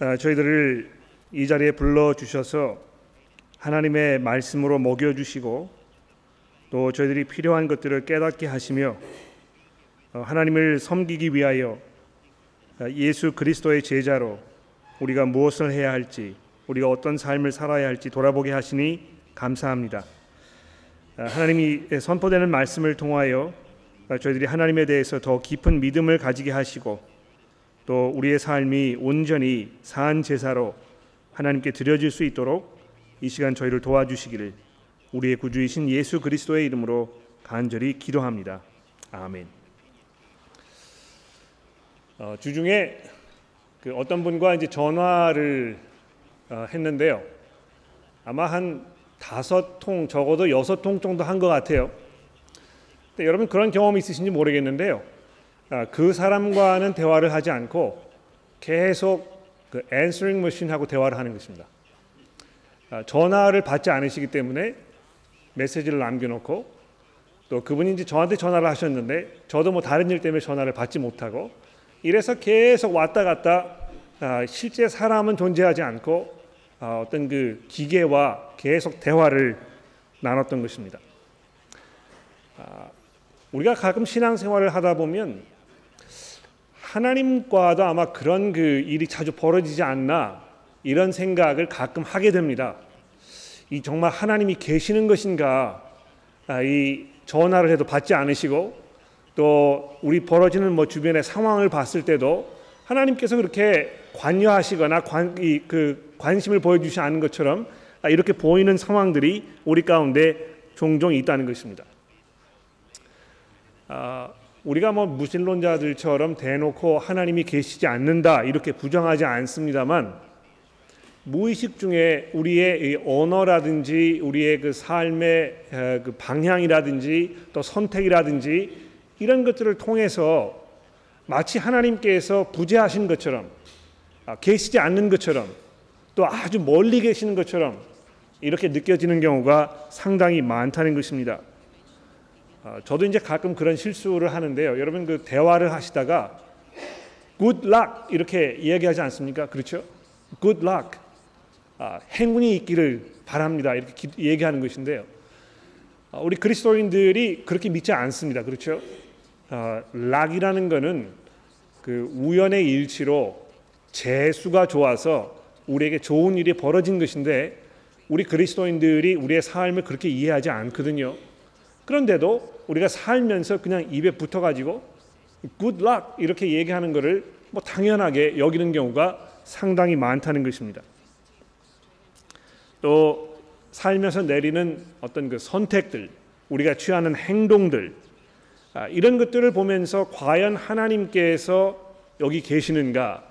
아, 저희들을 이 자리에 불러 주셔서 하나님의 말씀으로 먹여 주시고 또 저희들이 필요한 것들을 깨닫게 하시며 어, 하나님을 섬기기 위하여 아, 예수 그리스도의 제자로 우리가 무엇을 해야 할지 우리가 어떤 삶을 살아야 할지 돌아보게 하시니 감사합니다. 아, 하나님이 선포되는 말씀을 통하여 저희들이 하나님에 대해서 더 깊은 믿음을 가지게 하시고 또 우리의 삶이 온전히 산 제사로 하나님께 드려질 수 있도록 이 시간 저희를 도와주시기를 우리의 구주이신 예수 그리스도의 이름으로 간절히 기도합니다. 아멘. 어, 주중에 그 어떤 분과 이제 전화를 어, 했는데요. 아마 한 다섯 통 적어도 여섯 통 정도 한 것 같아요. 여러분 그런 경험 있으신지 모르겠는데요. 아, 그 사람과는 대화를 하지 않고 계속 그 answering machine하고 대화를 하는 것입니다. 아, 전화를 받지 않으시기 때문에 메시지를 남겨놓고 또 그분이 이제 저한테 전화를 하셨는데 저도 뭐 다른 일 때문에 전화를 받지 못하고 이래서 계속 왔다 갔다 아, 실제 사람은 존재하지 않고 어떤 그 기계와 계속 대화를 나눴던 것입니다. 우리가 가끔 신앙생활을 하다 보면 하나님과도 아마 그런 그 일이 자주 벌어지지 않나 이런 생각을 가끔 하게 됩니다. 이 정말 하나님이 계시는 것인가? 아, 이 전화를 해도 받지 않으시고 또 우리 벌어지는 뭐 주변의 상황을 봤을 때도 하나님께서 그렇게 관여하시거나 관, 이, 그 관심을 보여주시 않은 것처럼 아, 이렇게 보이는 상황들이 우리 가운데 종종 있다는 것입니다. 아, 우리가 뭐 무신론자들처럼 대놓고 하나님이 계시지 않는다 이렇게 부정하지 않습니다만 무의식 중에 우리의 언어라든지 우리의 그 삶의 그 방향이라든지 또 선택이라든지 이런 것들을 통해서 마치 하나님께서 부재하신 것처럼 아, 계시지 않는 것처럼 또 아주 멀리 계시는 것처럼 이렇게 느껴지는 경우가 상당히 많다는 것입니다. 어, 저도 이제 가끔 그런 실수를 하는데요. 여러분 그 대화를 하시다가 good luck 이렇게 이야기하지 않습니까? 그렇죠? good luck 아, 행운이 있기를 바랍니다. 이렇게 기, 얘기하는 것인데요. 아, 우리 그리스도인들이 그렇게 믿지 않습니다. 그렇죠? 아, 락이라는 것은 그 우연의 일치로 재수가 좋아서 우리에게 좋은 일이 벌어진 것인데 우리 그리스도인들이 우리의 삶을 그렇게 이해하지 않거든요. 그런데도 우리가 살면서 그냥 입에 붙어 가지고 good luck 이렇게 얘기하는 것을 뭐 당연하게 여기는 경우가 상당히 많다는 것입니다. 또 살면서 내리는 어떤 그 선택들, 우리가 취하는 행동들 아, 이런 것들을 보면서 과연 하나님께서 여기 계시는가,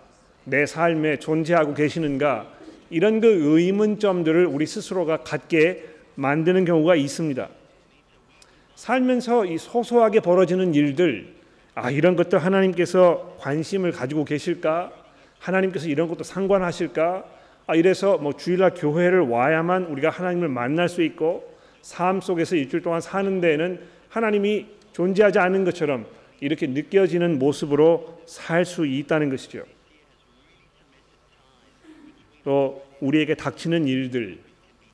내 삶에 존재하고 계시는가 이런 그 의문점들을 우리 스스로가 갖게 만드는 경우가 있습니다. 살면서 이 소소하게 벌어지는 일들, 아 이런 것들 하나님께서 관심을 가지고 계실까? 하나님께서 이런 것도 상관하실까? 아 이래서 뭐 주일날 교회를 와야만 우리가 하나님을 만날 수 있고 삶 속에서 일주일 동안 사는 데에는 하나님이 존재하지 않는 것처럼 이렇게 느껴지는 모습으로 살 수 있다는 것이죠. 또 우리에게 닥치는 일들,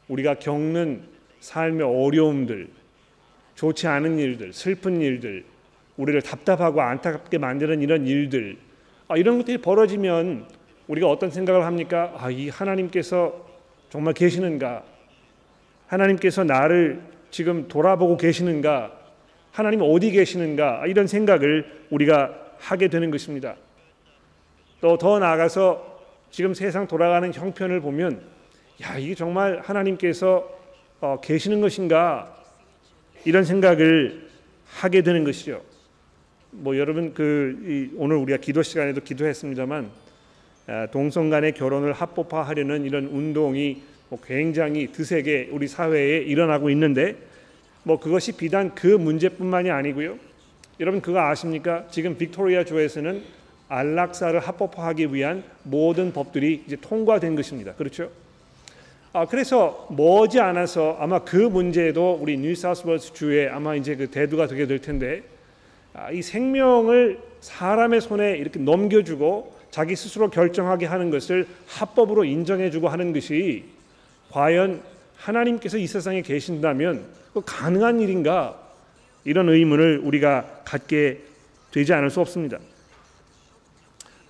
우리가 겪는 삶의 어려움들, 좋지 않은 일들, 슬픈 일들, 우리를 답답하고 안타깝게 만드는 이런 일들, 아, 이런 것들이 벌어지면 우리가 어떤 생각을 합니까? 아, 이 하나님께서 정말 계시는가? 하나님께서 나를 지금 돌아보고 계시는가? 하나님 어디 계시는가? 아, 이런 생각을 우리가 하게 되는 것입니다. 또 더 나아가서 지금 세상 돌아가는 형편을 보면 야 이게 정말 하나님께서 어, 계시는 것인가 이런 생각을 하게 되는 것이죠. 뭐 여러분 그 오늘 우리가 기도 시간에도 기도했습니다만 아, 동성 간의 결혼을 합법화하려는 이런 운동이 뭐 굉장히 드세게 우리 사회에 일어나고 있는데 뭐 그것이 비단 그 문제뿐만이 아니고요. 여러분 그거 아십니까? 지금 빅토리아 주에서는 안락사를 합법화하기 위한 모든 법들이 이제 통과된 것입니다. 그렇죠? 아, 그래서 머지 않아서 아마 그 문제도 우리 뉴사우스웨일스 주에 아마 이제 그 대두가 되게 될 텐데 아, 이 생명을 사람의 손에 이렇게 넘겨주고 자기 스스로 결정하게 하는 것을 합법으로 인정해주고 하는 것이 과연 하나님께서 이 세상에 계신다면 그 가능한 일인가 이런 의문을 우리가 갖게 되지 않을 수 없습니다.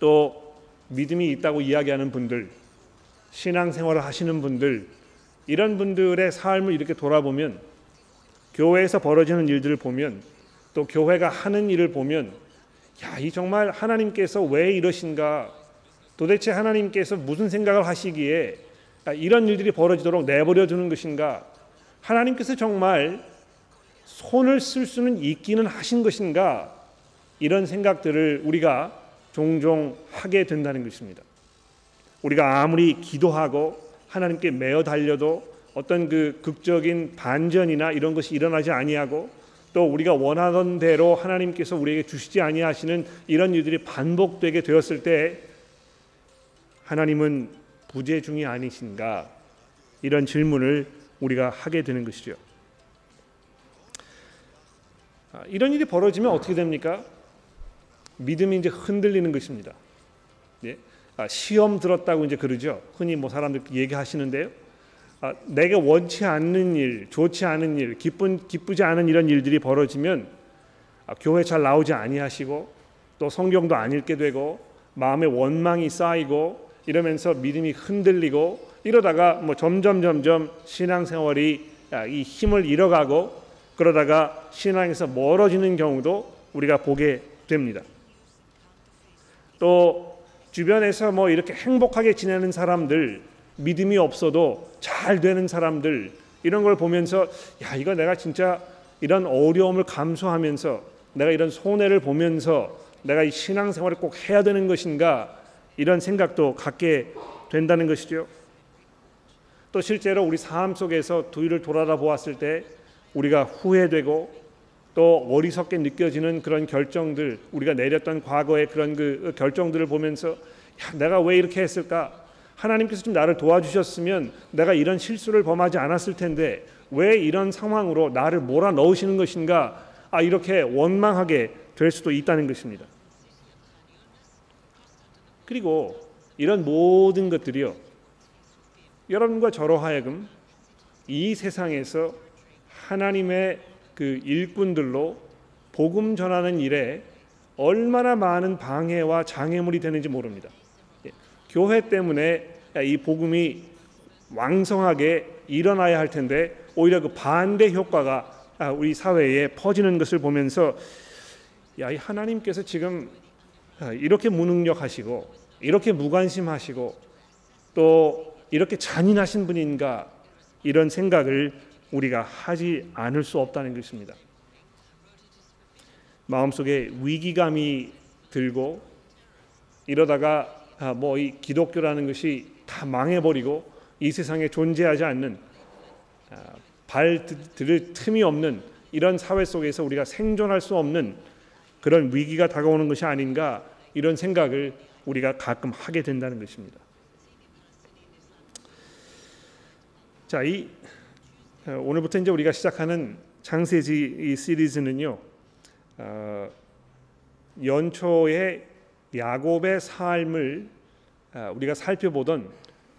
또 믿음이 있다고 이야기하는 분들, 신앙생활을 하시는 분들 이런 분들의 삶을 이렇게 돌아보면 교회에서 벌어지는 일들을 보면 또 교회가 하는 일을 보면 야, 이 정말 하나님께서 왜 이러신가? 도대체 하나님께서 무슨 생각을 하시기에 이런 일들이 벌어지도록 내버려 두는 것인가? 하나님께서 정말 손을 쓸 수는 있기는 하신 것인가? 이런 생각들을 우리가 종종 하게 된다는 것입니다. 우리가 아무리 기도하고 하나님께 매어 달려도 어떤 그 극적인 반전이나 이런 것이 일어나지 아니하고 또 우리가 원하던 대로 하나님께서 우리에게 주시지 아니하시는 이런 일들이 반복되게 되었을 때 하나님은 부재중이 아니신가 이런 질문을 우리가 하게 되는 것이죠. 아, 이런 일이 벌어지면 어떻게 됩니까? 믿음이 이제 흔들리는 것입니다. 예? 아, 시험 들었다고 이제 그러죠. 흔히 뭐 사람들 얘기하시는데요. 아, 내가 원치 않는 일, 좋지 않은 일, 기쁜 기쁘지 않은 이런 일들이 벌어지면 아, 교회 잘 나오지 아니하시고 또 성경도 안 읽게 되고 마음에 원망이 쌓이고 이러면서 믿음이 흔들리고 이러다가 뭐 점점 점점 신앙생활이 아, 이 힘을 잃어가고 그러다가 신앙에서 멀어지는 경우도 우리가 보게 됩니다. 또 주변에서 뭐 이렇게 행복하게 지내는 사람들 믿음이 없어도 잘 되는 사람들 이런 걸 보면서 야 이거 내가 진짜 이런 어려움을 감수하면서 내가 이런 손해를 보면서 내가 이 신앙생활을 꼭 해야 되는 것인가 이런 생각도 갖게 된다는 것이죠. 또 실제로 우리 삶 속에서 뒤를 돌아다 보았을 때 우리가 후회되고 또 어리석게 느껴지는 그런 결정들 우리가 내렸던 과거의 그런 그 결정들을 보면서 야, 내가 왜 이렇게 했을까? 하나님께서 좀 나를 도와주셨으면 내가 이런 실수를 범하지 않았을 텐데 왜 이런 상황으로 나를 몰아 넣으시는 것인가? 아 이렇게 원망하게 될 수도 있다는 것입니다. 그리고 이런 모든 것들이요. 여러분과 저로 하여금 이 세상에서 하나님의 그 일꾼들로 복음 전하는 일에 얼마나 많은 방해와 장애물이 되는지 모릅니다. 예, 교회 때문에 이 복음이 왕성하게 일어나야 할 텐데 오히려 그 반대 효과가 아, 우리 사회에 퍼지는 것을 보면서 야, 이 하나님께서 지금 아, 이렇게 무능력하시고 이렇게 무관심하시고 또 이렇게 잔인하신 분인가 이런 생각을 우리가 하지 않을 수 없다는 것입니다. 마음속에 위기감이 들고 이러다가 아, 뭐이 기독교라는 것이 다 망해버리고 이 세상에 존재하지 않는 아, 발 들을 틈이 없는 이런 사회 속에서 우리가 생존할 수 없는 그런 위기가 다가오는 것이 아닌가 이런 생각을 우리가 가끔 하게 된다는 것입니다. 자, 이 어, 오늘부터 이제 우리가 시작하는 창세기 이 시리즈는요. 어, 연초에 야곱의 삶을 어, 우리가 살펴보던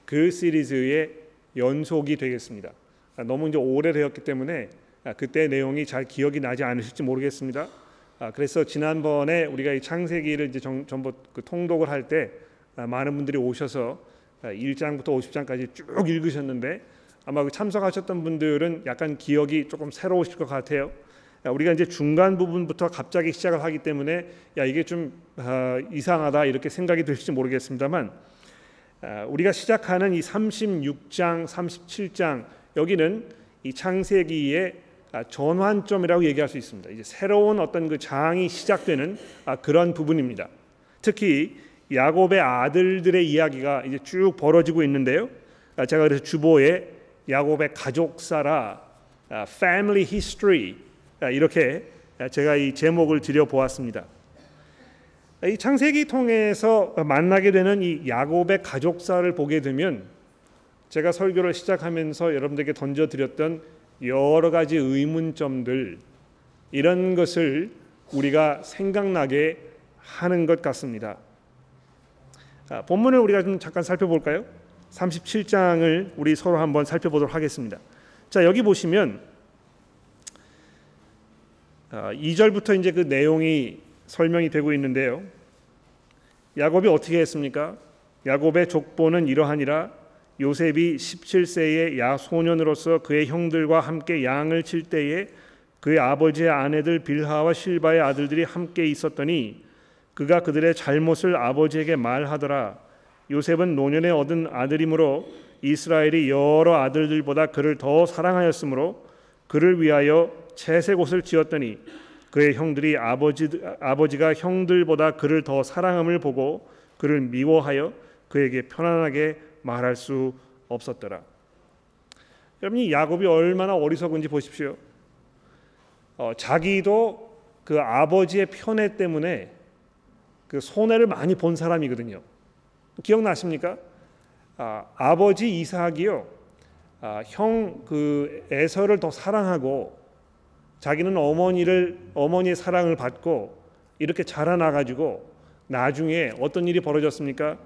그 시리즈의 연속이 되겠습니다. 아, 너무 이제 오래되었기 때문에 아, 그때 내용이 잘 기억이 나지 않으실지 모르겠습니다. 아, 그래서 지난번에 우리가 이 창세기를 이제 정, 전부 그 통독을 할 때 많은 분들이 오셔서 1장부터 50장까지 쭉 읽으셨는데 아마 그 참석하셨던 분들은 약간 기억이 조금 새로우실 것 같아요. 우리가 이제 중간 부분부터 갑자기 시작을 하기 때문에 야 이게 좀 어, 이상하다 이렇게 생각이 드실지 모르겠습니다만 어, 우리가 시작하는 이 36장, 37장 여기는 이 창세기의 아, 전환점이라고 얘기할 수 있습니다. 이제 새로운 어떤 그 장이 시작되는 아, 그런 부분입니다. 특히 야곱의 아들들의 이야기가 이제 쭉 벌어지고 있는데요. 아, 제가 그래서 주보에 야곱의 가족사라 Family History 이렇게 제가 이 제목을 드려 보았습니다. 이 창세기 통해서 만나게 되는 이 야곱의 가족사를 보게 되면 제가 설교를 시작하면서 여러분들에게 던져 드렸던 여러 가지 의문점들 이런 것을 우리가 생각나게 하는 것 같습니다. 아, 본문을 우리가 좀 잠깐 살펴볼까요? 37장을 우리 서로 한번 살펴보도록 하겠습니다. 자 여기 보시면 아, 2절부터 이제 그 내용이 설명이 되고 있는데요. 야곱이 어떻게 했습니까? 야곱의 족보는 이러하니라 요셉이 17세의 야 소년으로서 그의 형들과 함께 양을 칠 때에 그의 아버지의 아내들 빌하와 실바의 아들들이 함께 있었더니 그가 그들의 잘못을 아버지에게 말하더라. 요셉은 노년에 얻은 아들이므로 이스라엘이 여러 아들들보다 그를 더 사랑하였으므로 그를 위하여 채색 옷을 지었더니 그의 형들이 아버지 아버지가 형들보다 그를 더 사랑함을 보고 그를 미워하여 그에게 편안하게 말할 수 없었더라. 여러분이 야곱이 얼마나 어리석은지 보십시오. 어, 자기도 그 아버지의 편애 때문에 그 손해를 많이 본 사람이거든요. 기억나십니까? 아, 아버지 이삭이요. 아, 형그 에서를 더 사랑하고 자기는 어머니를 어머니의 사랑을 받고 이렇게 자라나 가지고 나중에 어떤 일이 벌어졌습니까?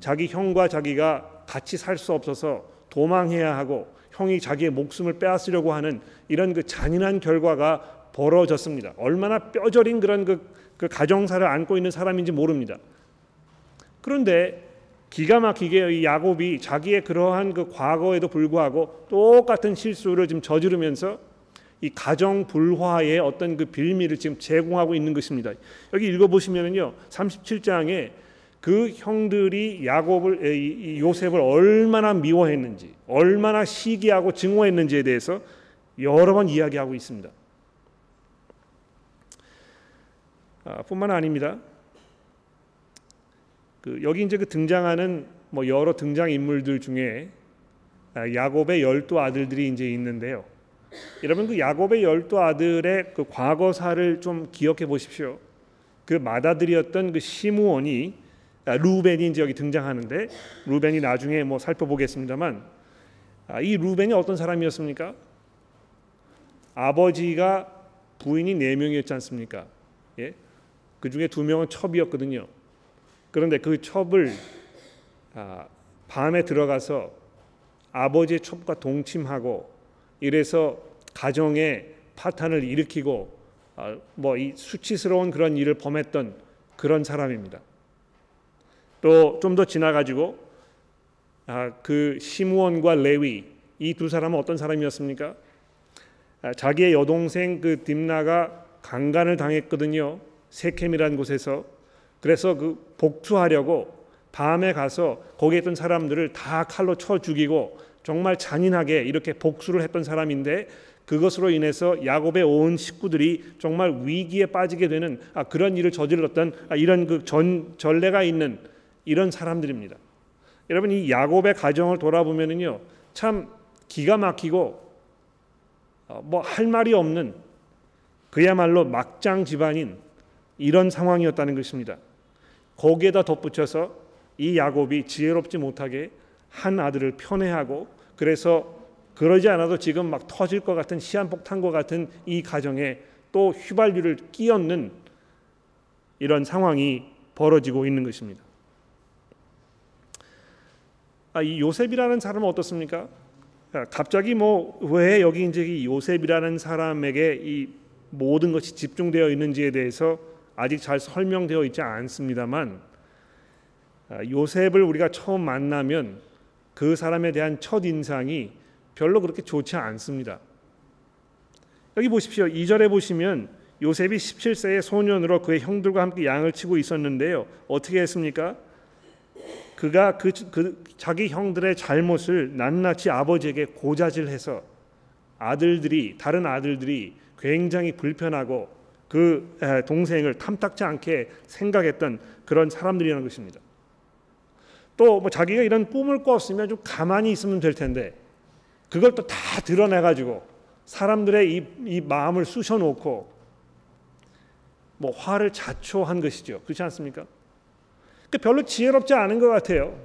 자기 형과 자기가 같이 살 수 없어서 도망해야 하고 형이 자기의 목숨을 빼앗으려고 하는 이런 그 잔인한 결과가 벌어졌습니다. 얼마나 뼈저린 그런 그, 그 가정사를 안고 있는 사람인지 모릅니다. 그런데 기가 막히게 이 야곱이 자기의 그러한 그 과거에도 불구하고 똑같은 실수를 지금 저지르면서 이 가정 불화의 어떤 그 빌미를 지금 제공하고 있는 것입니다. 여기 읽어 보시면은요. 37장에 그 형들이 야곱을 요셉을 얼마나 미워했는지, 얼마나 시기하고 증오했는지에 대해서 여러 번 이야기하고 있습니다. 아, 뿐만 아닙니다. 그 여기 이제 그 등장하는 뭐 여러 등장 인물들 중에 아, 야곱의 열두 아들들이 이제 있는데요. 여러분 그 야곱의 열두 아들의 그 과거사를 좀 기억해 보십시오. 그 맏아들이었던 그 시므온이 아, 루벤이 이제 여기 등장하는데 루벤이 나중에 뭐 살펴보겠습니다만 아, 이 루벤이 어떤 사람이었습니까? 아버지가 부인이 네 명이었지 않습니까? 예? 그 중에 두 명은 첩이었거든요. 그런데 그 첩을 아, 밤에 들어가서 아버지의 첩과 동침하고 이래서 가정에 파탄을 일으키고 아, 뭐이 수치스러운 그런 일을 범했던 그런 사람입니다. 또 좀 더 지나가지고 아, 그 시므온과 레위 이 두 사람은 어떤 사람이었습니까? 아, 자기의 여동생 그 딥나가 강간을 당했거든요. 세켐이라는 곳에서 그래서 그 복수하려고 밤에 가서 거기에 있던 사람들을 다 칼로 쳐 죽이고 정말 잔인하게 이렇게 복수를 했던 사람인데 그것으로 인해서 야곱의 온 식구들이 정말 위기에 빠지게 되는 아, 그런 일을 저질렀던 아, 이런 그 전 전례가 있는 이런 사람들입니다. 여러분 이 야곱의 가정을 돌아보면은요 참 기가 막히고 어, 뭐할 말이 없는 그야말로 막장 집안인 이런 상황이었다는 것입니다. 거기에다 덧붙여서 이 야곱이 지혜롭지 못하게 한 아들을 편애하고 그래서 그러지 않아도 지금 막 터질 것 같은 시한폭탄과 같은 이 가정에 또 휘발유를 끼얹는 이런 상황이 벌어지고 있는 것입니다. 아, 이 요셉이라는 사람은 어떻습니까? 아, 갑자기 뭐 왜 여기 이제 이 요셉이라는 사람에게 이 모든 것이 집중되어 있는지에 대해서 아직 잘 설명되어 있지 않습니다만 아, 요셉을 우리가 처음 만나면 그 사람에 대한 첫 인상이 별로 그렇게 좋지 않습니다. 여기 보십시오. 2절에 보시면 요셉이 17세의 소년으로 그의 형들과 함께 양을 치고 있었는데요. 어떻게 했습니까? 그가 그, 그 자기 형들의 잘못을 낱낱이 아버지에게 고자질해서 아들들이 다른 아들들이 굉장히 불편하고 그 동생을 탐탁지 않게 생각했던 그런 사람들이라는 것입니다. 또 뭐 자기가 이런 꿈을 꿨으면 좀 가만히 있으면 될 텐데 그걸 또 다 드러내 가지고 사람들의 이, 이 마음을 쑤셔 놓고 뭐 화를 자초한 것이죠. 그렇지 않습니까? 그 별로 지혜롭지 않은 것 같아요.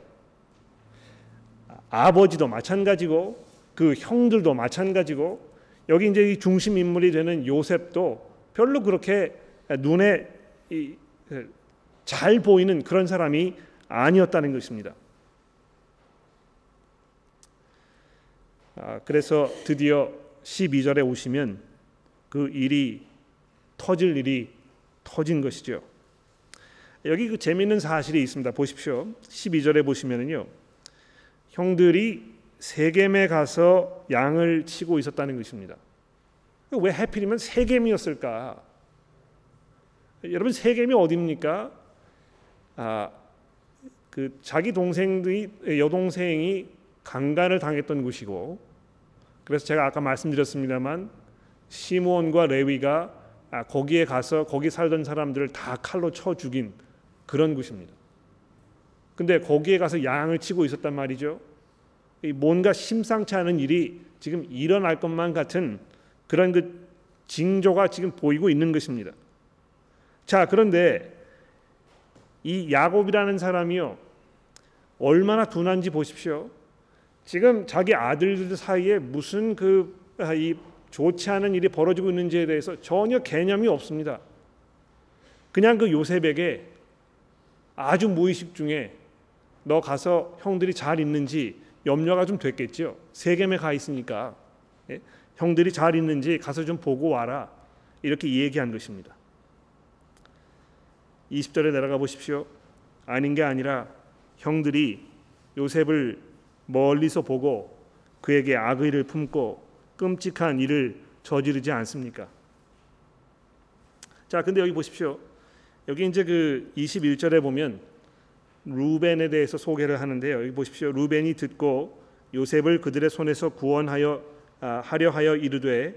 아버지도 마찬가지고 그 형들도 마찬가지고 여기 이제 이 중심 인물이 되는 요셉도 별로 그렇게 눈에 잘 보이는 그런 사람이 아니었다는 것입니다. 아, 그래서 드디어 12절에 오시면 그 일이 터질 일이 터진 것이죠. 여기 그 재미있는 사실이 있습니다. 보십시오. 12절에 보시면은요. 형들이 세겜에 가서 양을 치고 있었다는 것입니다. 왜 하필이면 세겜이었을까? 여러분 세겜이 어디입니까? 아, 그 자기 동생들이 여동생이 강간을 당했던 곳이고 그래서 제가 아까 말씀드렸습니다만 시므온과 레위가 아, 거기에 가서 거기 살던 사람들을 다 칼로 쳐 죽인 그런 곳입니다. 근데 거기에 가서 양을 치고 있었단 말이죠. 뭔가 심상치 않은 일이 지금 일어날 것만 같은 그런 그 징조가 지금 보이고 있는 것입니다. 자, 그런데 이 야곱이라는 사람이요. 얼마나 둔한지 보십시오. 지금 자기 아들들 사이에 무슨 그이 아, 좋지 않은 일이 벌어지고 있는지에 대해서 전혀 개념이 없습니다. 그냥 그 요셉에게 아주 무의식 중에 너 가서 형들이 잘 있는지 염려가 좀 됐겠죠. 세겜에 가 있으니까 예? 형들이 잘 있는지 가서 좀 보고 와라 이렇게 얘기한 것입니다. 20절에 내려가 보십시오. 아닌 게 아니라 형들이 요셉을 멀리서 보고 그에게 악의를 품고 끔찍한 일을 저지르지 않습니까? 자, 근데 여기 보십시오. 여기 이제 그 21절에 보면 루벤에 대해서 소개를 하는데요. 여기 보십시오. 루벤이 듣고 요셉을 그들의 손에서 구원하여 아, 하려 하여 이르되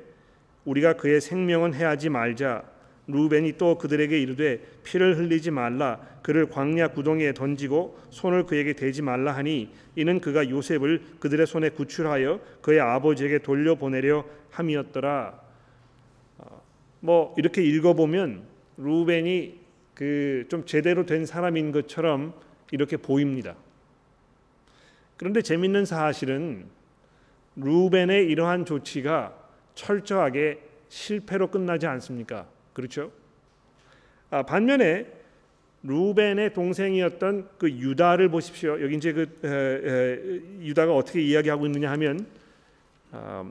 우리가 그의 생명은 해하지 말자 루벤이 또 그들에게 이르되 피를 흘리지 말라 그를 광야 구덩이에 던지고 손을 그에게 대지 말라 하니 이는 그가 요셉을 그들의 손에 구출하여 그의 아버지에게 돌려보내려 함이었더라. 어, 뭐 이렇게 읽어보면 루벤이 그 좀 제대로 된 사람인 것처럼 이렇게 보입니다. 그런데 재밌는 사실은 루벤의 이러한 조치가 철저하게 실패로 끝나지 않습니까? 그렇죠? 아, 반면에 루벤의 동생이었던 그 유다를 보십시오. 여기 이제 그 에, 에, 유다가 어떻게 이야기하고 있느냐 하면 아,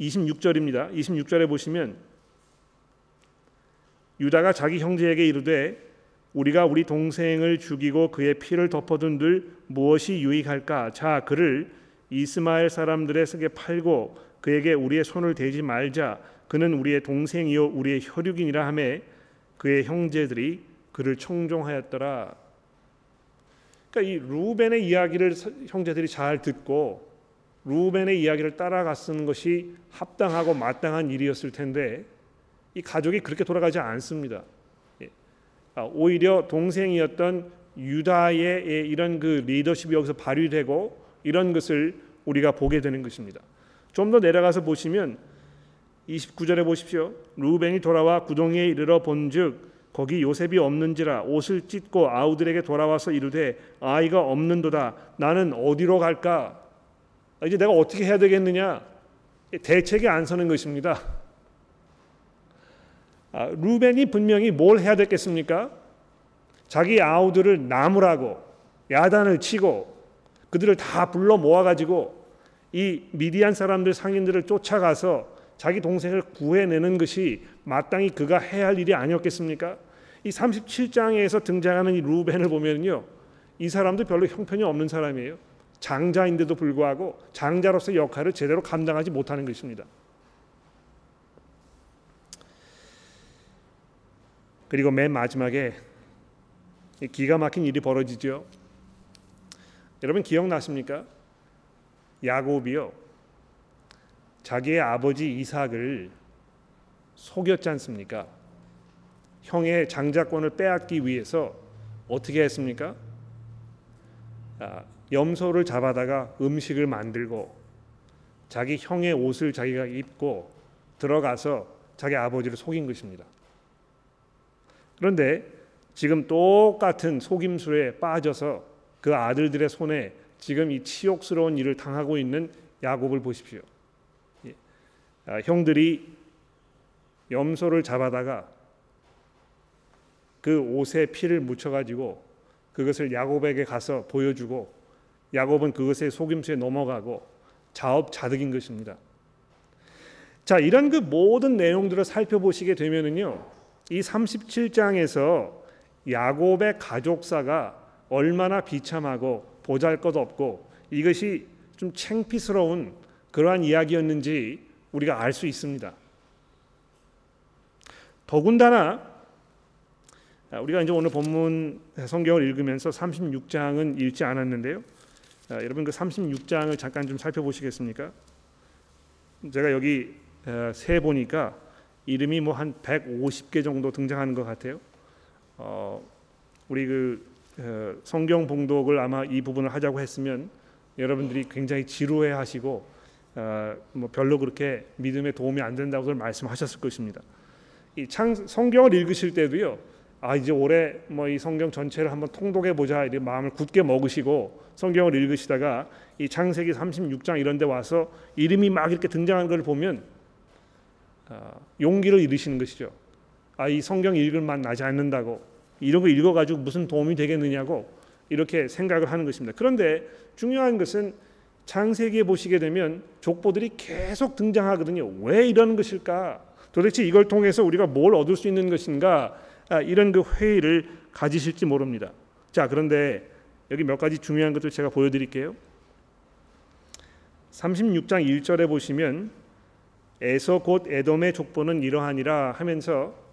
26절입니다. 26절에 보시면 유다가 자기 형제에게 이르되 우리가 우리 동생을 죽이고 그의 피를 덮어둔들 무엇이 유익할까? 자 그를 이스마엘 사람들의 속에 팔고 그에게 우리의 손을 대지 말자. 그는 우리의 동생이요 우리의 혈육이니라 하매 그의 형제들이 그를 청종하였더라. 그러니까 이 루벤의 이야기를 형제들이 잘 듣고 루벤의 이야기를 따라갔는 것이 합당하고 마땅한 일이었을 텐데 이 가족이 그렇게 돌아가지 않습니다. 예. 아, 오히려 동생이었던 유다의 이런 그 리더십이 여기서 발휘되고 이런 것을 우리가 보게 되는 것입니다. 좀 더 내려가서 보시면 29절에 보십시오. 루벤이 돌아와 구덩이에 이르러 본즉 거기 요셉이 없는지라 옷을 찢고 아우들에게 돌아와서 이르되 아이가 없는도다 나는 어디로 갈까 이제 내가 어떻게 해야 되겠느냐 대책이 안 서는 것입니다. 아, 루벤이 분명히 뭘 해야 됐겠습니까? 자기 아우들을 나무라고 야단을 치고 그들을 다 불러 모아 가지고 이 미디안 사람들 상인들을 쫓아가서 자기 동생을 구해내는 것이 마땅히 그가 해야 할 일이 아니었겠습니까? 이 37장에서 등장하는 이 루벤을 보면요. 이 사람도 별로 형편이 없는 사람이에요. 장자인데도 불구하고 장자로서 역할을 제대로 감당하지 못하는 것입니다. 그리고 맨 마지막에 기가 막힌 일이 벌어지죠. 여러분 기억나십니까? 야곱이요. 자기의 아버지 이삭을 속였지 않습니까? 형의 장자권을 빼앗기 위해서 어떻게 했습니까? 아, 염소를 잡아다가 음식을 만들고 자기 형의 옷을 자기가 입고 들어가서 자기 아버지를 속인 것입니다. 그런데 지금 똑같은 속임수에 빠져서 그 아들들의 손에 지금 이 치욕스러운 일을 당하고 있는 야곱을 보십시오. 아, 형들이 염소를 잡아다가 그 옷에 피를 묻혀가지고 그것을 야곱에게 가서 보여주고 야곱은 그것에 속임수에 넘어가고 자업자득인 것입니다. 자, 이런 그 모든 내용들을 살펴보시게 되면은요. 이 37장에서 야곱의 가족사가 얼마나 비참하고 보잘것없고 이것이 좀 창피스러운 그러한 이야기였는지 우리가 알 수 있습니다. 더군다나 우리가 이제 오늘 본문 성경을 읽으면서 36장은 읽지 않았는데요. 여러분 그 36장을 잠깐 좀 살펴보시겠습니까? 제가 여기 세 보니까 이름이 뭐 한 150개 정도 등장하는 것 같아요. 어, 우리 그 성경 봉독을 아마 이 부분을 하자고 했으면 여러분들이 굉장히 지루해 하시고 어, 뭐 별로 그렇게 믿음에 도움이 안 된다고 말씀하셨을 것입니다. 이 창, 성경을 읽으실 때도요. 아 이제 올해 뭐 이 성경 전체를 한번 통독해 보자 이렇게 마음을 굳게 먹으시고 성경을 읽으시다가 이 창세기 36장 이런 데 와서 이름이 막 이렇게 등장하는 걸 보면 어, 용기를 잃으시는 것이죠. 아 이 성경 읽을 만 나지 않는다고 이런 거 읽어가지고 무슨 도움이 되겠느냐고 이렇게 생각을 하는 것입니다. 그런데 중요한 것은 창세기에 보시게 되면 족보들이 계속 등장하거든요. 왜 이러는 것일까? 도대체 이걸 통해서 우리가 뭘 얻을 수 있는 것인가? 아, 이런 그 회의를 가지실지 모릅니다. 자, 그런데 여기 몇 가지 중요한 것들 제가 보여드릴게요. 36장 1절에 보시면 에서 곧 에돔의 족보는 이러하니라 하면서 아,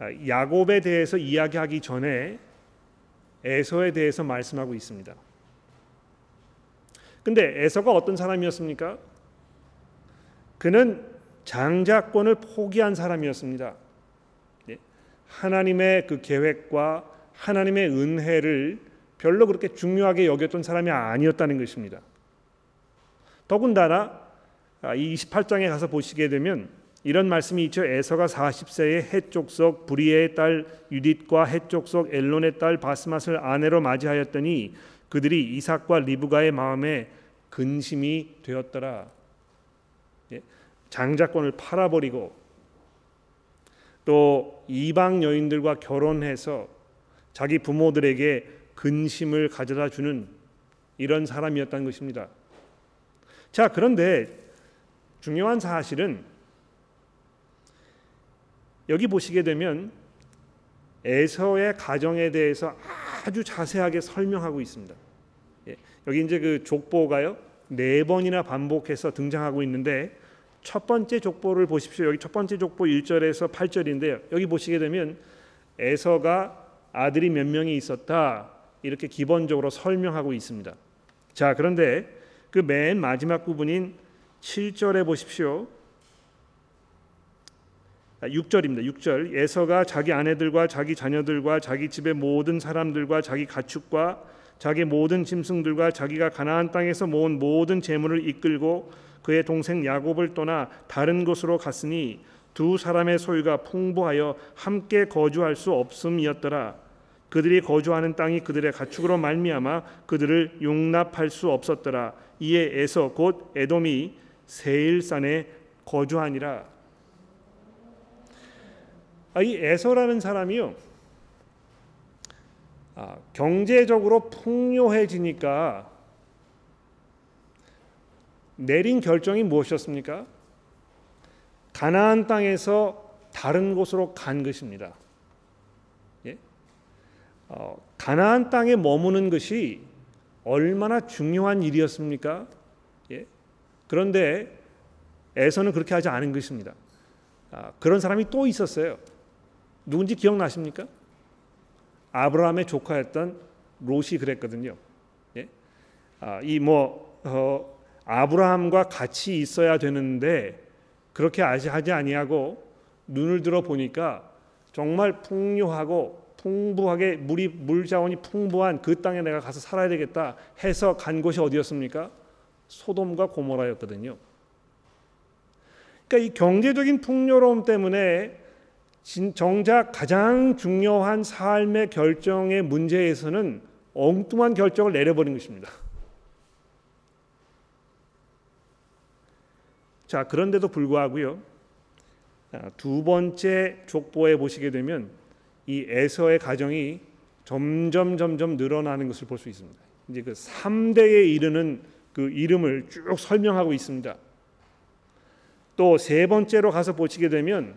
야곱에 대해서 이야기하기 전에 에서에 대해서 말씀하고 있습니다. 근데 에서가 어떤 사람이었습니까? 그는 장자권을 포기한 사람이었습니다. 예? 하나님의 그 계획과 하나님의 은혜를 별로 그렇게 중요하게 여겼던 사람이 아니었다는 것입니다. 더군다나 아, 이 28장에 가서 보시게 되면 이런 말씀이 있죠. 에서가 40세에 헷족속 브리에의 딸 유딧과 헷족속 엘론의 딸 바스맛을 아내로 맞이하였더니 그들이 이삭과 리브가의 마음에 근심이 되었더라. 예? 장자권을 팔아버리고 또 이방 여인들과 결혼해서 자기 부모들에게 근심을 가져다 주는 이런 사람이었다는 것입니다. 자, 그런데 중요한 사실은 여기 보시게 되면 에서의 가정에 대해서 아주 자세하게 설명하고 있습니다. 예, 여기 이제 그 족보가요 네 번이나 반복해서 등장하고 있는데 첫 번째 족보를 보십시오. 여기 첫 번째 족보 1절에서 8절인데요. 여기 보시게 되면 에서가 아들이 몇 명이 있었다 이렇게 기본적으로 설명하고 있습니다. 자 그런데 그 맨 마지막 부분인 7절에 보십시오. 6절입니다. 6절 예서가 자기 아내들과 자기 자녀들과 자기 집의 모든 사람들과 자기 가축과 자기 모든 짐승들과 자기가 가나안 땅에서 모은 모든 재물을 이끌고 그의 동생 야곱을 떠나 다른 곳으로 갔으니 두 사람의 소유가 풍부하여 함께 거주할 수 없음이었더라. 그들이 거주하는 땅이 그들의 가축으로 말미암아 그들을 용납할 수 없었더라. 이에 에서 곧 에돔이 세일산에 거주하니라. 아, 이 에서라는 사람이요. 아, 경제적으로 풍요해지니까 내린 결정이 무엇이었습니까? 가나안 땅에서 다른 곳으로 간 것입니다. 예? 어, 가나안 땅에 머무는 것이 얼마나 중요한 일이었습니까? 예? 그런데 에서는 그렇게 하지 않은 것입니다. 아, 그런 사람이 또 있었어요. 누군지 기억나십니까? 아브라함의 조카였던 롯이 그랬거든요. 예? 아, 이뭐 어, 아브라함과 같이 있어야 되는데 그렇게 하지 아니하고 눈을 들어 보니까 정말 풍요하고 풍부하게 물이 물 자원이 풍부한 그 땅에 내가 가서 살아야 되겠다 해서 간 곳이 어디였습니까? 소돔과 고모라였거든요. 그러니까 이 경제적인 풍요로움 때문에 정작 가장 중요한 삶의 결정의 문제에서는 엉뚱한 결정을 내려버린 것입니다. 자, 그런데도 불구하고요. 두 번째 족보에 보시게 되면 이 에서의 가정이 점점 점점 늘어나는 것을 볼 수 있습니다. 이제 그 3대에 이르는 그 이름을 쭉 설명하고 있습니다. 또 세 번째로 가서 보시게 되면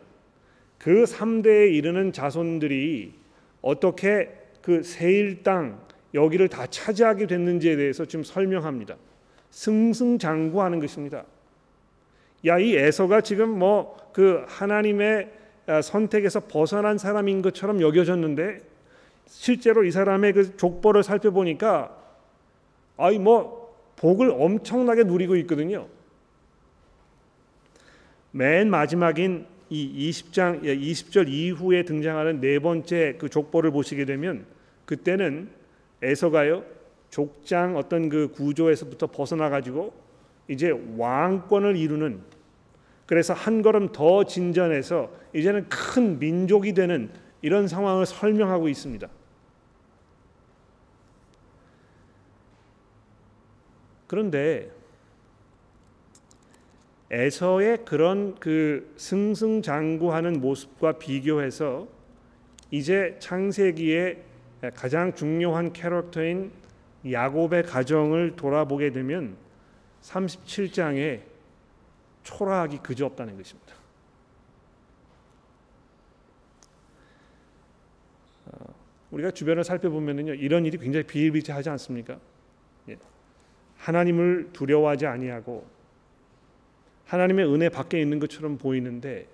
그 3대에 이르는 자손들이 어떻게 그 세일 땅 여기를 다 차지하게 됐는지에 대해서 지금 설명합니다. 승승장구하는 것입니다. 야, 이 에서가 지금 뭐 그 하나님의 아, 선택에서 벗어난 사람인 것처럼 여겨졌는데 실제로 이 사람의 그 족보를 살펴보니까 아이 뭐 복을 엄청나게 누리고 있거든요. 맨 마지막인 이 20장 20절 이후에 등장하는 네 번째 그 족보를 보시게 되면 그때는 에서가요 족장 어떤 그 구조에서부터 벗어나 가지고 이제 왕권을 이루는 그래서 한 걸음 더 진전해서 이제는 큰 민족이 되는 이런 상황을 설명하고 있습니다. 그런데 에서의 그런 그 승승장구하는 모습과 비교해서 이제 창세기의 가장 중요한 캐릭터인 야곱의 가정을 돌아보게 되면 37장에 초라하기 그저 없다는 것입니다. 어, 우리가 주변을 살펴보면요 이런 일이 굉장히 비일비재하지 않습니까? 예. 하나님을 두려워하지 아니하고 하나님의 은혜 밖에 있는 것처럼 보이는데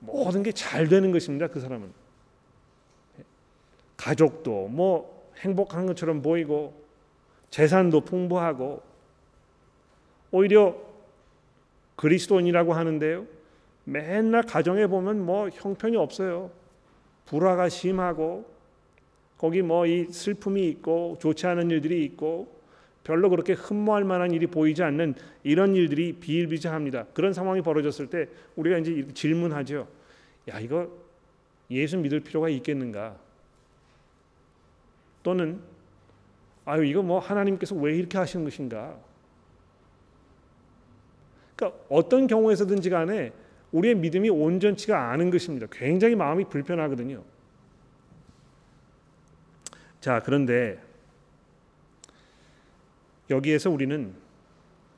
모든 게 잘 되는 것입니다. 그 사람은 가족도 뭐 행복한 것처럼 보이고 재산도 풍부하고 오히려 그리스도인이라고 하는데요. 맨날 가정에 보면 뭐 형편이 없어요. 불화가 심하고 거기 뭐 이 슬픔이 있고 좋지 않은 일들이 있고 별로 그렇게 흠모할 만한 일이 보이지 않는 이런 일들이 비일비재합니다. 그런 상황이 벌어졌을 때 우리가 이제 질문하죠. 야 이거 예수 믿을 필요가 있겠는가? 또는 아유 이거 뭐 하나님께서 왜 이렇게 하시는 것인가? 그러니까 어떤 경우에서든지 간에 우리의 믿음이 온전치가 않은 것입니다. 굉장히 마음이 불편하거든요. 자 그런데 여기에서 우리는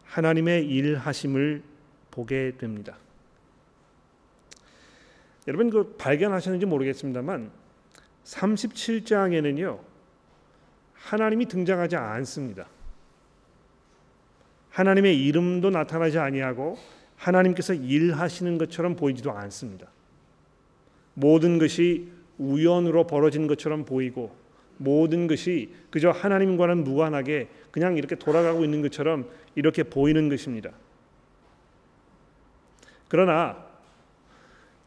하나님의 일하심을 보게 됩니다. 여러분 그 발견하셨는지 모르겠습니다만 37장에는요 하나님이 등장하지 않습니다. 하나님의 이름도 나타나지 아니하고 하나님께서 일하시는 것처럼 보이지도 않습니다. 모든 것이 우연으로 벌어진 것처럼 보이고 모든 것이 그저 하나님과는 무관하게 그냥 이렇게 돌아가고 있는 것처럼 이렇게 보이는 것입니다. 그러나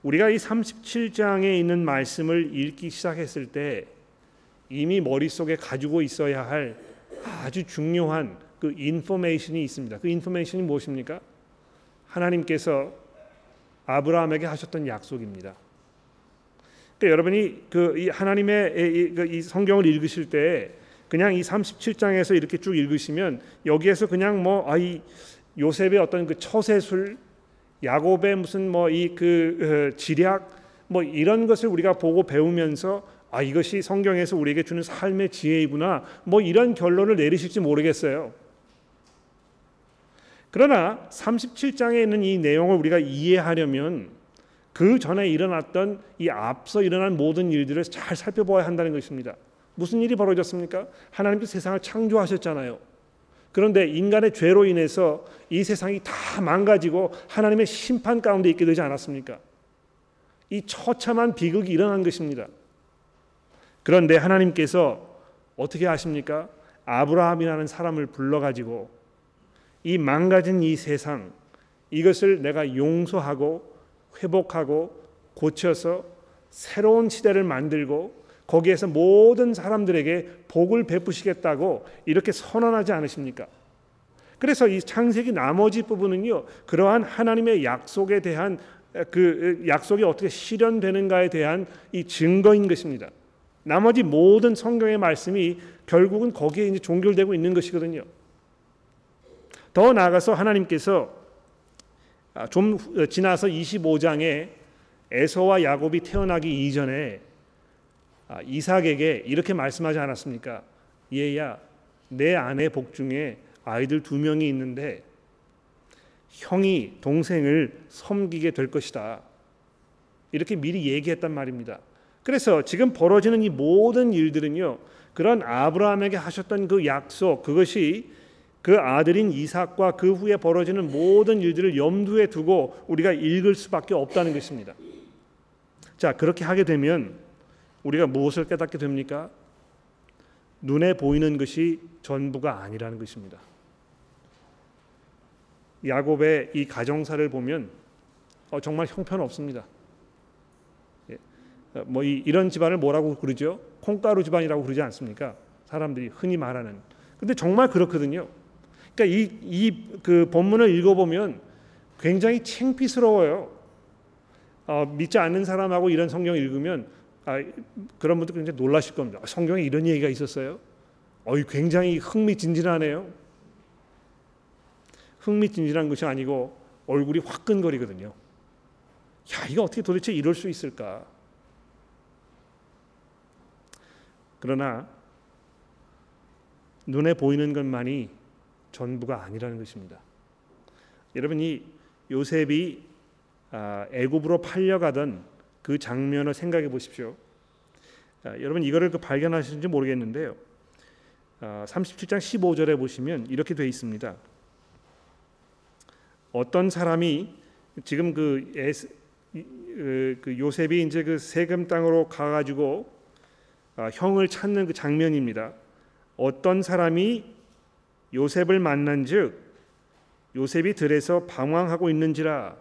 우리가 이 37장에 있는 말씀을 읽기 시작했을 때 이미 머릿속에 가지고 있어야 할 아주 중요한 그 인포메이션이 있습니다. 그 인포메이션이 무엇입니까? 하나님께서 아브라함에게 하셨던 약속입니다. 그러니까 여러분이 그 하나님의 이, 그이 성경을 읽으실 때 그냥 이 37장에서 이렇게 쭉 읽으시면 여기에서 그냥 뭐 아이 요셉의 어떤 그 처세술 야곱의 무슨 뭐 이그 어, 지략 뭐 이런 것을 우리가 보고 배우면서 아 이것이 성경에서 우리에게 주는 삶의 지혜이구나 뭐 이런 결론을 내리실지 모르겠어요. 그러나 37장에 있는 이 내용을 우리가 이해하려면 그 전에 일어났던 이 앞서 일어난 모든 일들을 잘 살펴봐야 한다는 것입니다. 무슨 일이 벌어졌습니까? 하나님께서 세상을 창조하셨잖아요. 그런데 인간의 죄로 인해서 이 세상이 다 망가지고 하나님의 심판 가운데 있게 되지 않았습니까? 이 처참한 비극이 일어난 것입니다. 그런데 하나님께서 어떻게 하십니까? 아브라함이라는 사람을 불러가지고 이 망가진 이 세상 이것을 내가 용서하고 회복하고 고쳐서 새로운 시대를 만들고 거기에서 모든 사람들에게 복을 베푸시겠다고 이렇게 선언하지 않으십니까? 그래서 이 창세기 나머지 부분은요 그러한 하나님의 약속에 대한 그 약속이 어떻게 실현되는가에 대한 이 증거인 것입니다. 나머지 모든 성경의 말씀이 결국은 거기에 이제 종결되고 있는 것이거든요. 더 나아가서 하나님께서 아, 좀 지나서 25장에 에서와 야곱이 태어나기 이전에 아, 이삭에게 이렇게 말씀하지 않았습니까? 얘야, 내 아내 복중에 아이들 두 명이 있는데 형이 동생을 섬기게 될 것이다. 이렇게 미리 얘기했단 말입니다. 그래서 지금 벌어지는 이 모든 일들은요. 그런 아브라함에게 하셨던 그 약속 그것이 그 아들인 이삭과 그 후에 벌어지는 모든 일들을 염두에 두고 우리가 읽을 수밖에 없다는 것입니다. 자, 그렇게 하게 되면 우리가 무엇을 깨닫게 됩니까? 눈에 보이는 것이 전부가 아니라는 것입니다. 야곱의 이 가정사를 보면 어, 정말 형편없습니다. 예. 어, 뭐 이, 이런 집안을 뭐라고 그러죠? 콩가루 집안이라고 그러지 않습니까? 사람들이 흔히 말하는. 근데 정말 그렇거든요. 그러니까 이 이 그 본문을 읽어보면 굉장히 창피스러워요. 어, 믿지 않는 사람하고 이런 성경 읽으면 아, 그런 분들 굉장히 놀라실 겁니다. 성경에 이런 얘기가 있었어요. 어이 굉장히 흥미진진하네요. 흥미진진한 것이 아니고 얼굴이 화끈거리거든요. 야, 이거 어떻게 도대체 이럴 수 있을까? 그러나 눈에 보이는 것만이 전부가 아니라는 것입니다. 여러분 이 요셉이 아, 애굽으로 팔려가던 그 장면을 생각해 보십시오. 아, 여러분 이거를 그 발견하시는지 모르겠는데요. 37장 아, 15절에 보시면 이렇게 되어 있습니다. 어떤 사람이 지금 그, 에스, 그 요셉이 이제 그 세금 땅으로 가가지고 형을 찾는 그 장면입니다. 어떤 사람이 요셉을 만난즉 요셉이 들에서 방황하고 있는지라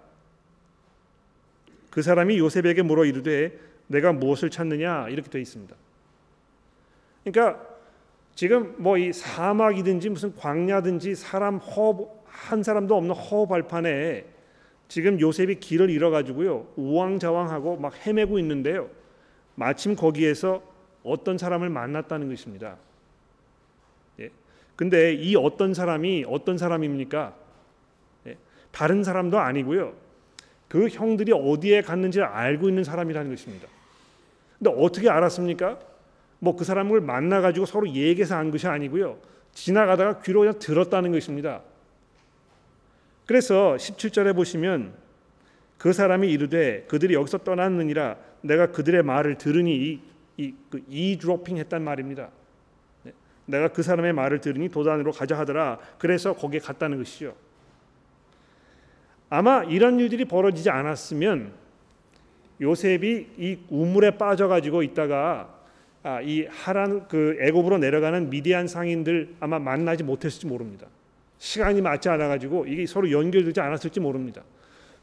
그 사람이 요셉에게 물어 이르되 내가 무엇을 찾느냐 이렇게 되어 있습니다. 그러니까 지금 뭐 이 사막이든지 무슨 광야든지 사람 허한 사람도 없는 허 발판에 지금 요셉이 길을 잃어 가지고요 우왕좌왕하고 막 헤매고 있는데요 마침 거기에서 어떤 사람을 만났다는 것입니다. 예. 근데 이 어떤 사람이 어떤 사람입니까? 예. 다른 사람도 아니고요. 그 형들이 어디에 갔는지를 알고 있는 사람이라는 것입니다. 근데 어떻게 알았습니까? 뭐 그 사람을 만나 가지고 서로 얘기해서 안 것이 아니고요. 지나가다가 귀로 그냥 들었다는 것입니다. 그래서 17절에 보시면 그 사람이 이르되 그들이 여기서 떠났느니라 내가 그들의 말을 들으니 이그 이 드로핑 했단 말입니다. 네. 내가 그 사람의 말을 들으니 도단으로 가자 하더라. 그래서 거기에 갔다는 것이죠. 아마 이런 일들이 벌어지지 않았으면 요셉이 이 우물에 빠져 가지고 있다가 아, 이 하란 그 애굽으로 내려가는 미디안 상인들 아마 만나지 못했을지 모릅니다. 시간이 맞지 않아 가지고 이게 서로 연결되지 않았을지 모릅니다.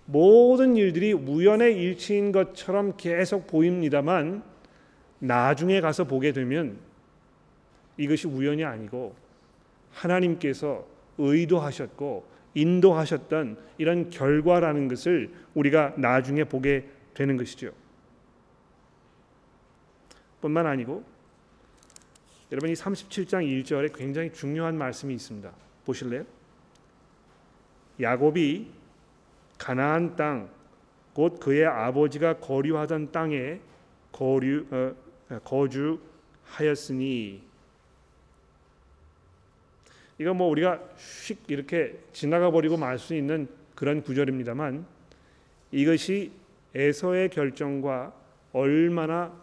모든 일들이 우연의 일치인 것처럼 계속 보입니다만 나중에 가서 보게 되면 이것이 우연이 아니고 하나님께서 의도하셨고 인도하셨던 이런 결과라는 것을 우리가 나중에 보게 되는 것이죠. 뿐만 아니고 여러분 이 37장 1절에 굉장히 중요한 말씀이 있습니다. 보실래요? 야곱이 가나안 땅, 곧 그의 아버지가 거류하던 땅에 거류 어, 거주하였으니 이거 뭐 우리가 휙 이렇게 지나가 버리고 말 수 있는 그런 구절입니다만 이것이 에서의 결정과 얼마나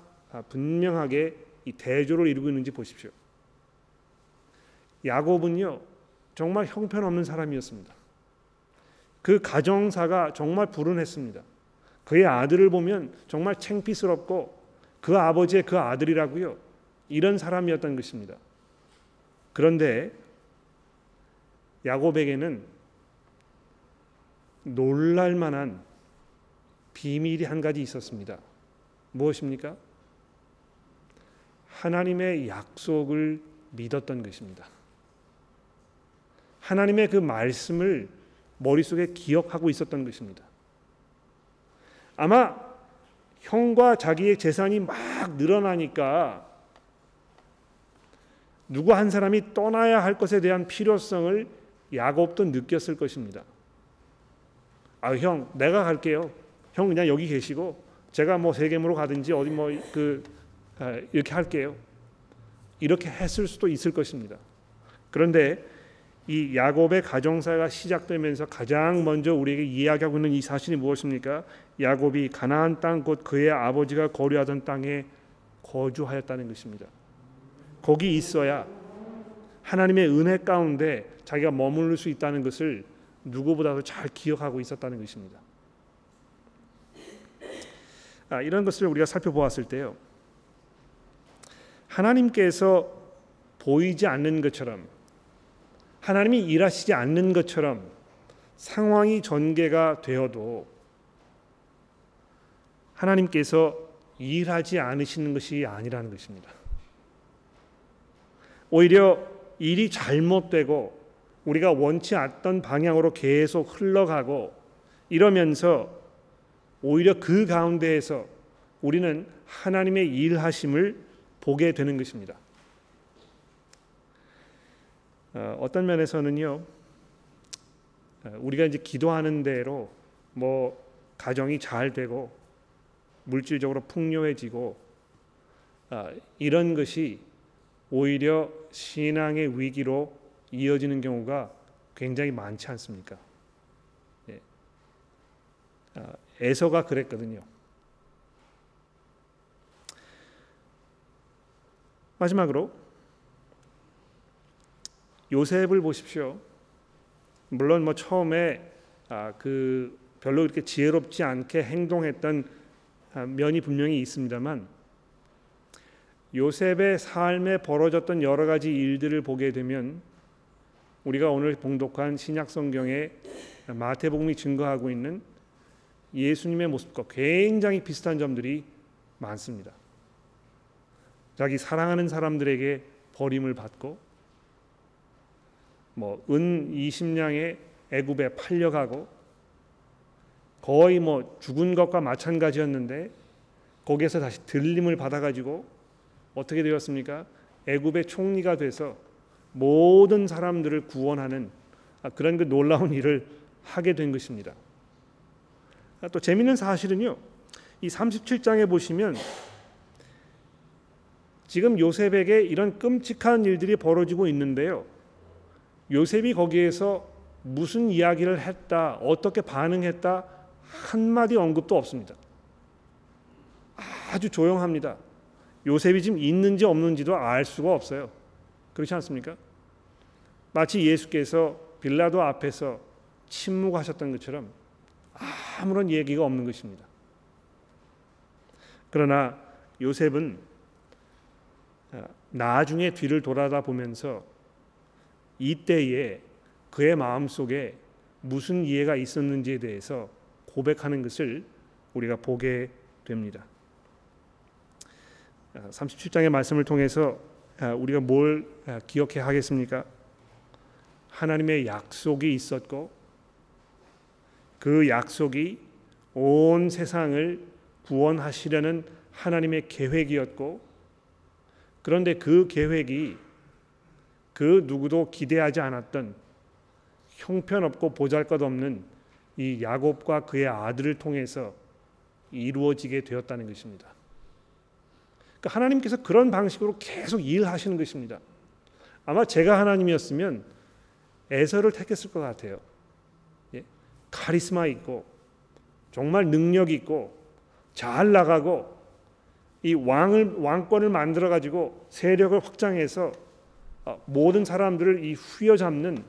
분명하게 이 대조를 이루고 있는지 보십시오. 야곱은요 정말 형편없는 사람이었습니다. 그 가정사가 정말 불운했습니다. 그의 아들을 보면 정말 창피스럽고 그 아버지의 그 아들이라고요 이런 사람이었던 것입니다. 그런데 야곱에게는 놀랄 만한 비밀이 한 가지 있었습니다. 무엇입니까? 하나님의 약속을 믿었던 것입니다. 하나님의 그 말씀을 머릿속에 기억하고 있었던 것입니다. 아마 형과 자기의 재산이 막 늘어나니까 누구 한 사람이 떠나야 할 것에 대한 필요성을 야곱도 느꼈을 것입니다. 아, 형, 내가 갈게요. 형 그냥 여기 계시고 제가 뭐 세겜으로 가든지 어디 뭐그 아, 이렇게 할게요. 이렇게 했을 수도 있을 것입니다. 그런데 이 야곱의 가정사가 시작되면서 가장 먼저 우리에게 이야기하고 있는 이 사실이 무엇입니까? 야곱이 가나안 땅 곧 그의 아버지가 거류하던 땅에 거주하였다는 것입니다. 거기 있어야 하나님의 은혜 가운데 자기가 머무를 수 있다는 것을 누구보다도 잘 기억하고 있었다는 것입니다. 아, 이런 것을 우리가 살펴보았을 때요. 하나님께서 보이지 않는 것처럼 하나님이 일하시지 않는 것처럼 상황이 전개가 되어도 하나님께서 일하지 않으시는 것이 아니라는 것입니다. 오히려 일이 잘못되고 우리가 원치 않던 방향으로 계속 흘러가고 이러면서 오히려 그 가운데에서 우리는 하나님의 일하심을 보게 되는 것입니다. 어, 어떤 면에서는요, 어, 우리가 이제 기도하는 대로 뭐 가정이 잘 되고 물질적으로 풍요해지고 어, 이런 것이 오히려 신앙의 위기로 이어지는 경우가 굉장히 많지 않습니까? 예. 에서가 그랬거든요. 마지막으로 요셉을 보십시오. 물론 뭐 처음에 아, 그 별로 이렇게 지혜롭지 않게 행동했던 아, 면이 분명히 있습니다만 요셉의 삶에 벌어졌던 여러 가지 일들을 보게 되면 우리가 오늘 봉독한 신약 성경의 마태복음이 증거하고 있는 예수님의 모습과 굉장히 비슷한 점들이 많습니다. 자기 사랑하는 사람들에게 버림을 받고 뭐 은 20냥에 애굽에 팔려가고 거의 뭐 죽은 것과 마찬가지였는데 거기에서 다시 들림을 받아 가지고 어떻게 되었습니까? 애굽의 총리가 돼서 모든 사람들을 구원하는 아, 그런 그 놀라운 일을 하게 된 것입니다. 아, 또 재미있는 사실은요. 이 37장에 보시면 지금 요셉에게 이런 끔찍한 일들이 벌어지고 있는데요. 요셉이 거기에서 무슨 이야기를 했다, 어떻게 반응했다 한마디 언급도 없습니다. 아주 조용합니다. 요셉이 지금 있는지 없는지도 알 수가 없어요. 그렇지 않습니까? 마치 예수께서 빌라도 앞에서 침묵하셨던 것처럼 아무런 얘기가 없는 것입니다. 그러나 요셉은 나중에 뒤를 돌아다 보면서 이때에 그의 마음 속에 무슨 이해가 있었는지에 대해서 고백하는 것을 우리가 보게 됩니다. 37장의 아, 말씀을 통해서 아, 우리가 뭘 아, 기억해야 하겠습니까? 하나님의 약속이 있었고 그 약속이 온 세상을 구원하시려는 하나님의 계획이었고 그런데 그 계획이 그 누구도 기대하지 않았던 형편없고 보잘것없는 이 야곱과 그의 아들을 통해서 이루어지게 되었다는 것입니다. 그러니까 하나님께서 그런 방식으로 계속 일하시는 것입니다. 아마 제가 하나님이었으면 에서를 택했을 것 같아요. 예? 카리스마 있고 정말 능력 있고 잘 나가고 이 왕을 왕권을 만들어 가지고 세력을 확장해서 어, 모든 사람들을 이 휘어잡는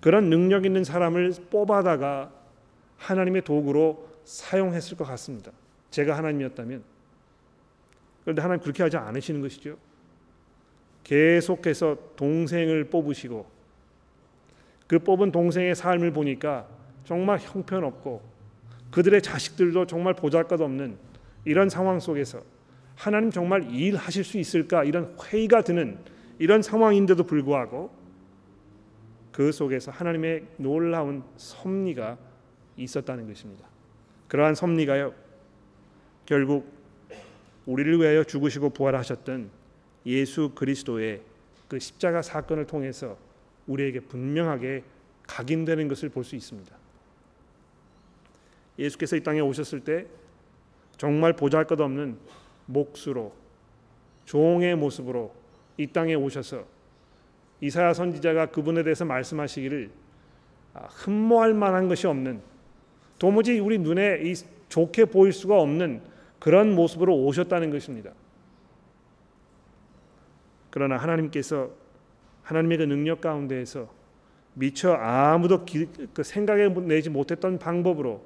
그런 능력 있는 사람을 뽑아다가 하나님의 도구로 사용했을 것 같습니다. 제가 하나님이었다면. 그런데 하나님 그렇게 하지 않으시는 것이죠. 계속해서 동생을 뽑으시고 그 뽑은 동생의 삶을 보니까 정말 형편없고 그들의 자식들도 정말 보잘것없는 이런 상황 속에서 하나님 정말 일하실 수 있을까 이런 회의가 드는 이런 상황인데도 불구하고 그 속에서 하나님의 놀라운 섭리가 있었다는 것입니다. 그러한 섭리가요. 결국 우리를 위하여 죽으시고 부활하셨던 예수 그리스도의 그 십자가 사건을 통해서 우리에게 분명하게 각인되는 것을 볼 수 있습니다. 예수께서 이 땅에 오셨을 때 정말 보잘것없는 몫으로 종의 모습으로 이 땅에 오셔서 이사야 선지자가 그분에 대해서 말씀하시기를 아, 흠모할 만한 것이 없는 도무지 우리 눈에 이 좋게 보일 수가 없는 그런 모습으로 오셨다는 것입니다. 그러나 하나님께서 하나님의 그 능력 가운데에서 미처 아무도 기, 그 생각해 내지 못했던 방법으로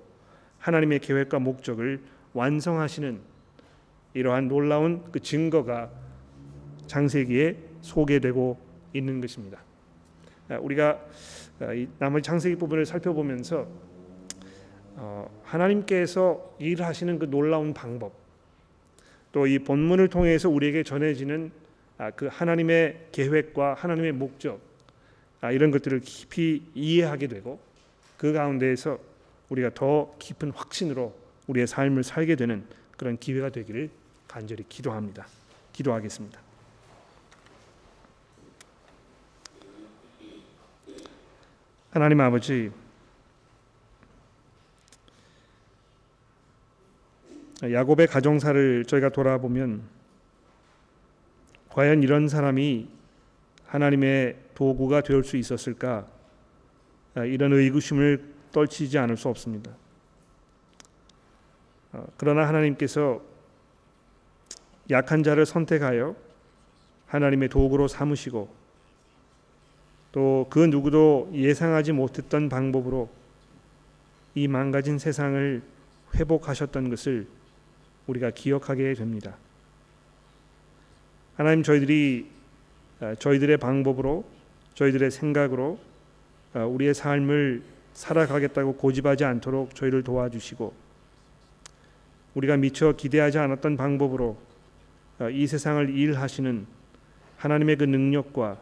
하나님의 계획과 목적을 완성하시는 이러한 놀라운 그 증거가 창세기에 소개되고 있는 것입니다. 아, 우리가 아, 나머지 창세기 부분을 살펴보면서 어, 하나님께서 일하시는 그 놀라운 방법, 또 이 본문을 통해서 우리에게 전해지는 아, 그 하나님의 계획과 하나님의 목적 이런 것들을 깊이 이해하게 되고 그 가운데에서 우리가 더 깊은 확신으로 우리의 삶을 살게 되는 그런 기회가 되기를 간절히 기도합니다. 기도하겠습니다. 하나님 아버지 야곱의 가정사를 저희가 돌아보면 과연 이런 사람이 하나님의 도구가 될 수 있었을까 이런 의구심을 떨치지 않을 수 없습니다. 어, 그러나 하나님께서 약한 자를 선택하여 하나님의 도구로 삼으시고 또 그 누구도 예상하지 못했던 방법으로 이 망가진 세상을 회복하셨던 것을 우리가 기억하게 됩니다. 하나님 저희들이 아, 저희들의 방법으로 저희들의 생각으로 아, 우리의 삶을 살아가겠다고 고집하지 않도록 저희를 도와주시고 우리가 미처 기대하지 않았던 방법으로 아, 이 세상을 일하시는 하나님의 그 능력과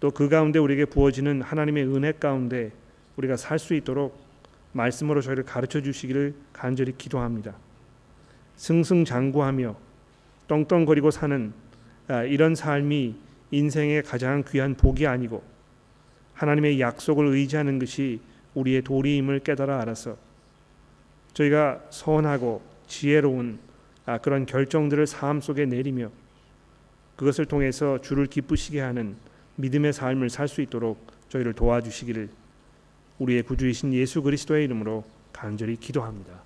또 그 가운데 우리에게 부어지는 하나님의 은혜 가운데 우리가 살 수 있도록 말씀으로 저희를 가르쳐 주시기를 간절히 기도합니다. 승승장구하며 떵떵거리고 사는 이런 삶이 인생의 가장 귀한 복이 아니고 하나님의 약속을 의지하는 것이 우리의 도리임을 깨달아 알아서 저희가 선하고 지혜로운 아, 그런 결정들을 삶 속에 내리며 그것을 통해서 주를 기쁘시게 하는 믿음의 삶을 살 수 있도록 저희를 도와주시기를 우리의 구주이신 예수 그리스도의 이름으로 간절히 기도합니다.